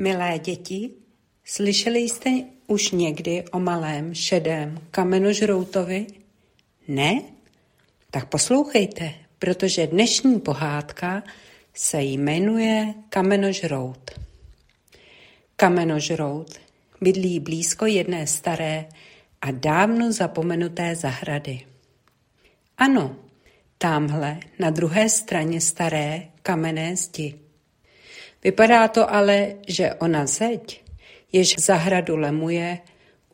Milé děti, slyšeli jste už někdy o malém šedém kamenožroutovi? Ne? Tak poslouchejte, protože dnešní pohádka se jmenuje Kamenožrout. Kamenožrout bydlí blízko jedné staré a dávno zapomenuté zahrady. Ano, tamhle na druhé straně staré kamenné zdi. Vypadá to ale, že ona zeď, jež zahradu lemuje,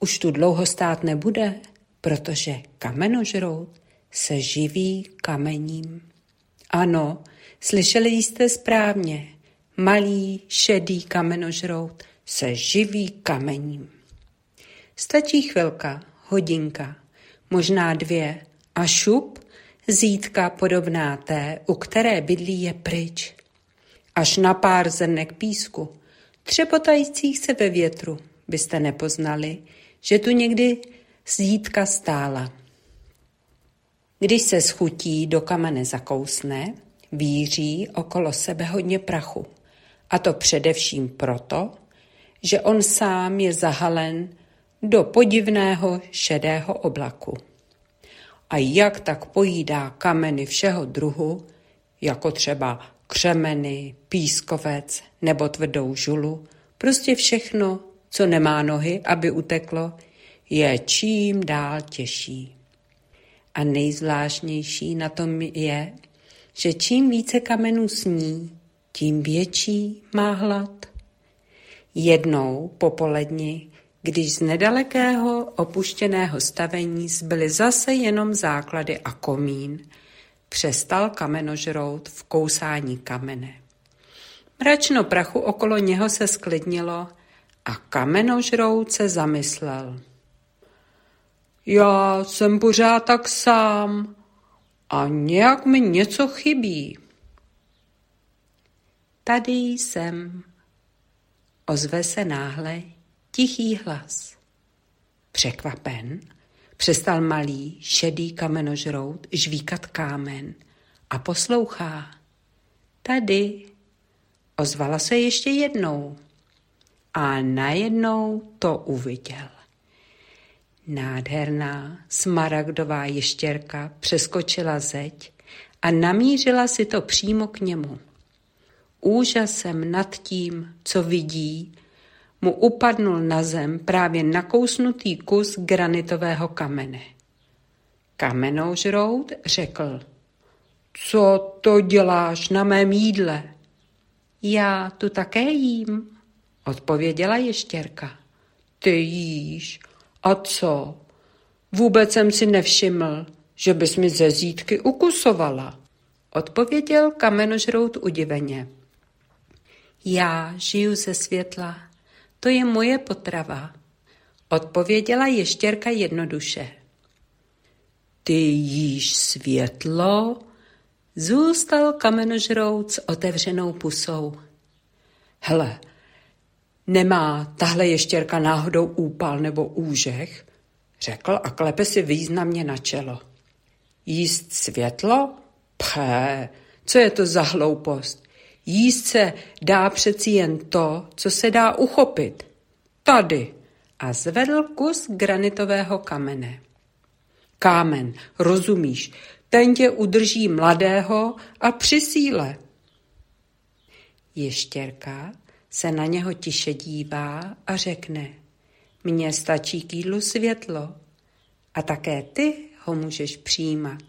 už tu dlouho stát nebude, protože kamenožrout se živí kamením. Ano, slyšeli jste správně, malý šedý kamenožrout se živí kamením. Stačí chvilka, hodinka, možná dvě a šup, zítka podobná té, u které bydlí je pryč až na pár zrnek písku, třepotajících se ve větru, byste nepoznali, že tu někdy zítka stála. Když se schutí do kamene zakousne, víří okolo sebe hodně prachu. A to především proto, že on sám je zahalen do podivného šedého oblaku. A jak tak pojídá kameny všeho druhu, jako třeba křemeny, pískovec nebo tvrdou žulu, prostě všechno, co nemá nohy, aby uteklo, je čím dál těžší. A nejzvláštnější na tom je, že čím více kamenů sní, tím větší má hlad. Jednou popoledni, když z nedalekého opuštěného stavení zbyly zase jenom základy a komín, Přestal kamenožrout v kousání kamene. Mračno prachu okolo něho se sklidnilo a kamenožrout se zamyslel. Já jsem pořád tak sám a nějak mi něco chybí. Tady jsem, ozve se náhle tichý hlas. Překvapen Přestal malý, šedý kamenožrout žvíkat kámen a poslouchá. Tady. Ozvala se ještě jednou. A najednou to uviděl. Nádherná smaragdová ještěrka přeskočila zeď a namířila si to přímo k němu. Úžasem nad tím, co vidí, mu upadnul na zem právě nakousnutý kus granitového kamene. Kamenožrout řekl, co to děláš na mém jídle? Já tu také jím, odpověděla ještěrka. Ty jíš? A co? Vůbec jsem si nevšiml, že bys mi ze zítky ukusovala, odpověděl kamenožrout udiveně. Já žiju ze světla to je moje potrava, odpověděla ještěrka jednoduše. Ty jíš světlo? Zůstal kamenožrout s otevřenou pusou. Hele, nemá tahle ještěrka náhodou úpal nebo úžech? Řekl a klepe si významně na čelo. Jíst světlo? Pché, co je to za hloupost? Jíst se dá přeci jen to, co se dá uchopit. Tady. A zvedl kus granitového kamene. Kámen, rozumíš, ten tě udrží mladého a při síle. Ještěrka se na něho tiše dívá a řekne, mně stačí k jídlu světlo a také ty ho můžeš přijímat,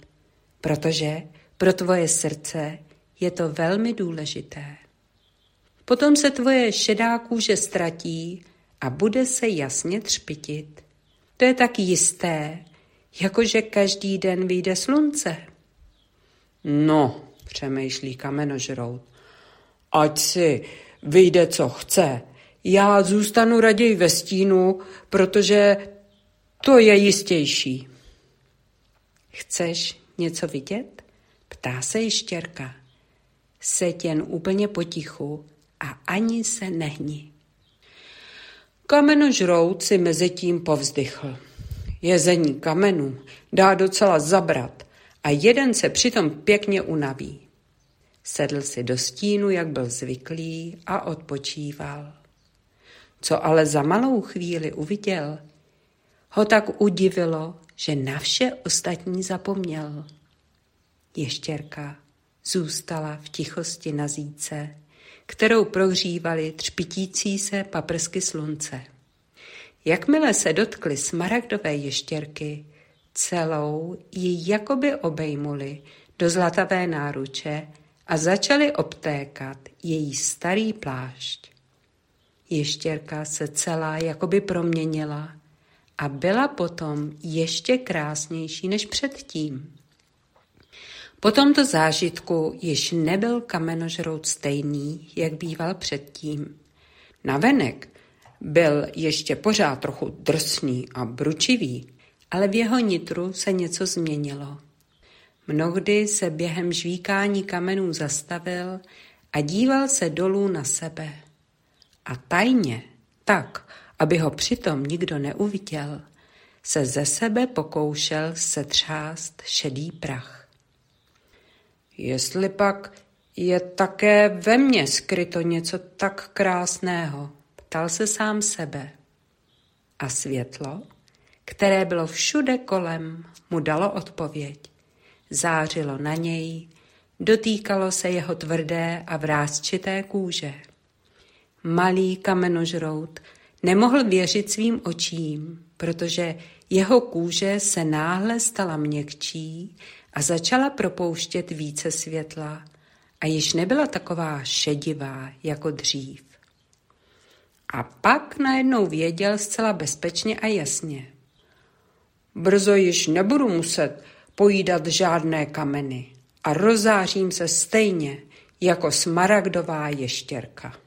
protože pro tvoje srdce je to velmi důležité. Potom se tvoje šedá kůže ztratí a bude se jasně třpitit. To je tak jisté, jakože každý den vyjde slunce. No, přemýšlí kamenožrout, ať si vyjde, co chce. Já zůstanu raději ve stínu, protože to je jistější. Chceš něco vidět? Ptá se ještěrka seď jen úplně potichu a ani se nehni. Kamenožrout si mezi tím povzdychl. Jezení kamenů dá docela zabrat a jeden se přitom pěkně unaví. Sedl si do stínu, jak byl zvyklý a odpočíval. Co ale za malou chvíli uviděl, ho tak udivilo, že na vše ostatní zapomněl. Ještěrka zůstala v tichosti na zíce, kterou prohřívaly třpitící se paprsky slunce. Jakmile se dotkly smaragdové ještěrky, celou ji jakoby obejmuli do zlatavé náruče a začali obtékat její starý plášť. Ještěrka se celá jakoby proměnila a byla potom ještě krásnější než předtím. Po tomto zážitku již nebyl kamenožrout stejný, jak býval předtím. Navenek byl ještě pořád trochu drsný a bručivý, ale v jeho nitru se něco změnilo. Mnohdy se během žvíkání kamenů zastavil a díval se dolů na sebe. A tajně, tak, aby ho přitom nikdo neuviděl, se ze sebe pokoušel setřást šedý prach. Jestli pak je také ve mně skryto něco tak krásného, ptal se sám sebe. A světlo, které bylo všude kolem, mu dalo odpověď. Zářilo na něj, dotýkalo se jeho tvrdé a vrázčité kůže. Malý kamenožrout nemohl věřit svým očím, protože jeho kůže se náhle stala měkčí a začala propouštět více světla a již nebyla taková šedivá jako dřív. A pak najednou věděl zcela bezpečně a jasně. Brzo již nebudu muset pojídat žádné kameny a rozářím se stejně jako smaragdová ještěrka.